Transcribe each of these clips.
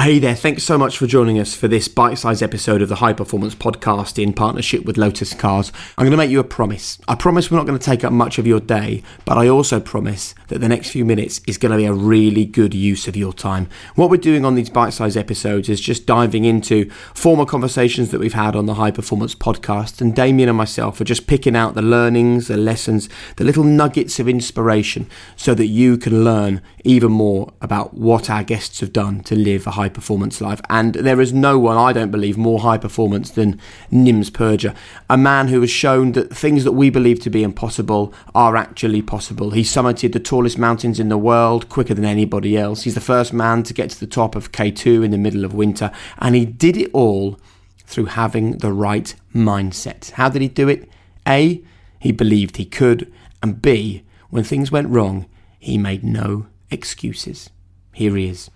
Hey there, thanks so much for joining us for this bite sized episode of the High Performance Podcast in partnership with Lotus Cars. I'm going to make you a promise. I promise we're not going to take up much of your day, but I also promise that the next few minutes is going to be a really good use of your time. What we're doing on these bite sized episodes is just diving into former conversations that we've had on the High Performance Podcast, and Damian and myself are just picking out the learnings, the lessons, the little nuggets of inspiration so that you can learn even more about what our guests have done to live a high performance life. And there is no one, I don't believe, more high performance than Nims Purja, a man who has shown that things that we believe to be impossible are actually possible. He summited the tallest mountains in the world quicker than anybody else. He's the first man to get to the top of K2 in the middle of winter, and he did it all through having the right mindset. How did he do it? A, he believed he could, and B, when things went wrong, he made no excuses. Here he is.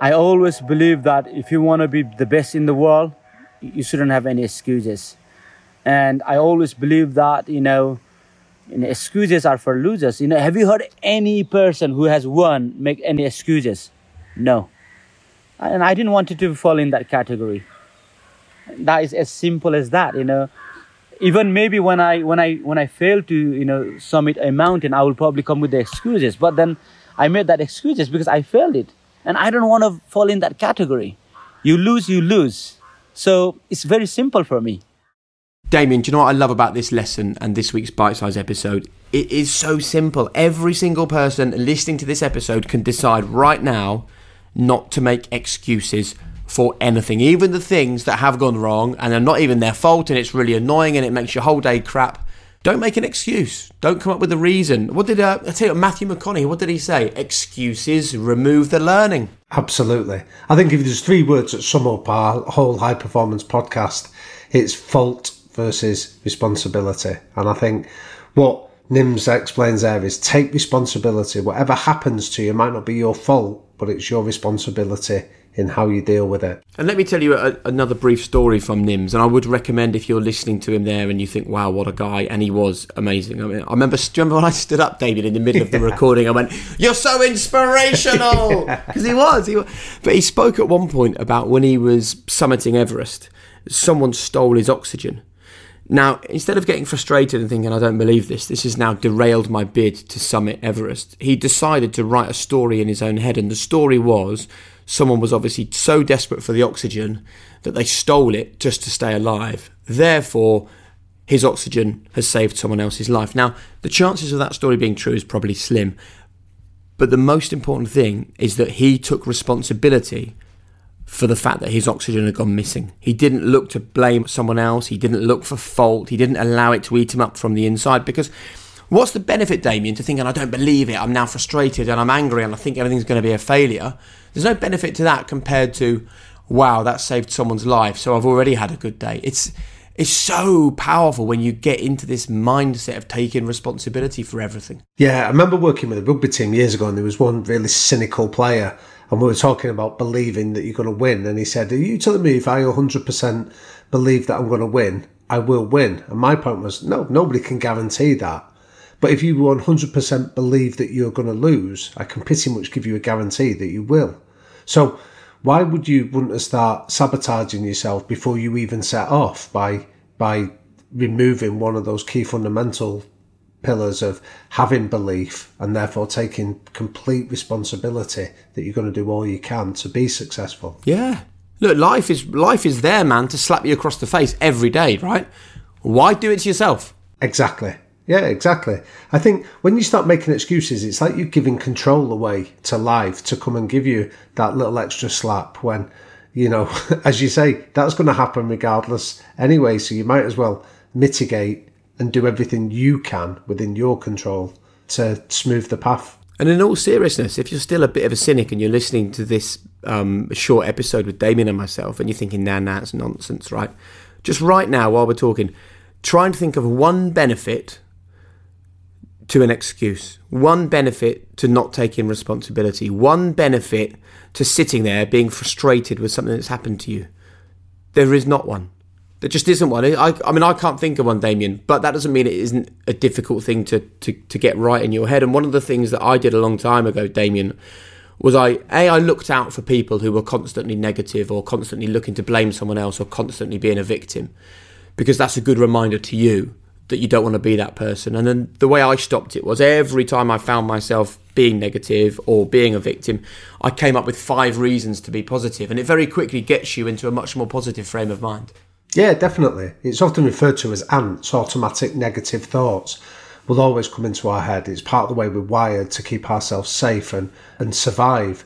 I always believe that if you want to be the best in the world, you shouldn't have any excuses. And I always believe that, you know, you know, excuses are for losers. You know, have you heard any person who has won make any excuses? No. And I didn't want it to fall in that category. That is as simple as that, you know. Even maybe when I when I when I fail to, you know, summit a mountain, I will probably come with the excuses. But then I made that excuses because I failed it. And I don't want to fall in that category. You lose, you lose. So it's very simple for me. Damian, do you know what I love about this lesson and this week's bite size episode? It is so simple. Every single person listening to this episode can decide right now not to make excuses for anything, even the things that have gone wrong and are not even their fault and it's really annoying and it makes your whole day crap. Don't make an excuse. Don't come up with a reason. What did uh, I tell you? Matthew McConaughey. What did he say? Excuses remove the learning. Absolutely. I think if there's three words that sum up our whole high performance podcast, it's fault versus responsibility. And I think what Nims explains there is take responsibility. Whatever happens to you might not be your fault, but it's your responsibility in how you deal with it. And let me tell you a, another brief story from Nims, and I would recommend if you're listening to him there and you think, "Wow, what a guy!" and he was amazing. I mean, I remember, remember when I stood up, David, in the middle of the recording, I went, "You're so inspirational," because yeah. he was. He was. But he spoke at one point about when he was summiting Everest, someone stole his oxygen. Now, instead of getting frustrated and thinking, I don't believe this, this has now derailed my bid to summit Everest, he decided to write a story in his own head. And the story was someone was obviously so desperate for the oxygen that they stole it just to stay alive. Therefore, his oxygen has saved someone else's life. Now, the chances of that story being true is probably slim. But the most important thing is that he took responsibility for the fact that his oxygen had gone missing. He didn't look to blame someone else. He didn't look for fault. He didn't allow it to eat him up from the inside because what's the benefit, Damian, to thinking, I don't believe it, I'm now frustrated and I'm angry and I think everything's going to be a failure? There's no benefit to that compared to, wow, that saved someone's life, so I've already had a good day. It's it's so powerful when you get into this mindset of taking responsibility for everything. Yeah, I remember working with a rugby team years ago, and there was one really cynical player, and we were talking about believing that you're going to win. And he said, Are you telling me if I 100% believe that I'm going to win, I will win? And my point was, No, nobody can guarantee that. But if you 100% believe that you're going to lose, I can pretty much give you a guarantee that you will. So why would you want to start sabotaging yourself before you even set off by by removing one of those key fundamental pillars of having belief and therefore taking complete responsibility that you're going to do all you can to be successful. Yeah. Look, life is life is there, man, to slap you across the face every day, right? Why do it to yourself? Exactly. Yeah, exactly. I think when you start making excuses, it's like you're giving control away to life to come and give you that little extra slap when, you know, as you say, that's going to happen regardless anyway. So you might as well mitigate and do everything you can within your control to smooth the path. And in all seriousness, if you're still a bit of a cynic and you're listening to this um, short episode with Damian and myself, and you're thinking, "Nah, nah, it's nonsense," right? Just right now, while we're talking, try and think of one benefit to an excuse, one benefit to not taking responsibility, one benefit to sitting there being frustrated with something that's happened to you. There is not one. There just isn't one. I, I mean, I can't think of one, Damian, but that doesn't mean it isn't a difficult thing to, to, to get right in your head. And one of the things that I did a long time ago, Damian, was I a I looked out for people who were constantly negative or constantly looking to blame someone else or constantly being a victim, because that's a good reminder to you that you don't want to be that person. And then the way I stopped it was every time I found myself being negative or being a victim, I came up with five reasons to be positive, and it very quickly gets you into a much more positive frame of mind. Yeah, definitely. It's often referred to as ants, automatic negative thoughts will always come into our head. It's part of the way we're wired to keep ourselves safe and, and survive.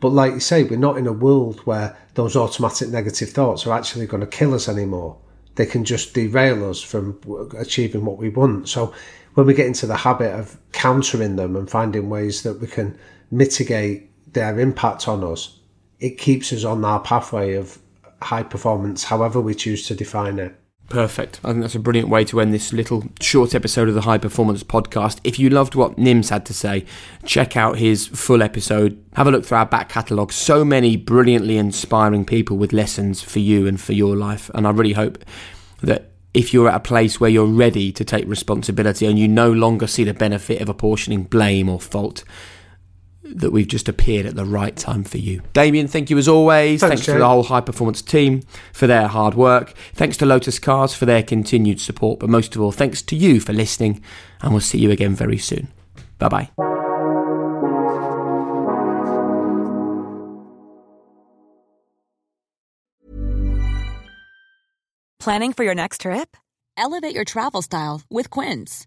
But like you say, we're not in a world where those automatic negative thoughts are actually going to kill us anymore. They can just derail us from achieving what we want. So when we get into the habit of countering them and finding ways that we can mitigate their impact on us, it keeps us on our pathway of high performance, however we choose to define it. Perfect. I think that's a brilliant way to end this little short episode of the High Performance Podcast. If you loved what Nims had to say, check out his full episode. Have a look through our back catalogue. So many brilliantly inspiring people with lessons for you and for your life. And I really hope that if you're at a place where you're ready to take responsibility and you no longer see the benefit of apportioning blame or fault, that we've just appeared at the right time for you. Damian, thank you as always. Thanks, Thanks to the whole high performance team for their hard work. Thanks to Lotus Cars for their continued support. But most of all, thanks to you for listening. And we'll see you again very soon. Bye bye. Planning for your next trip? Elevate your travel style with Quince.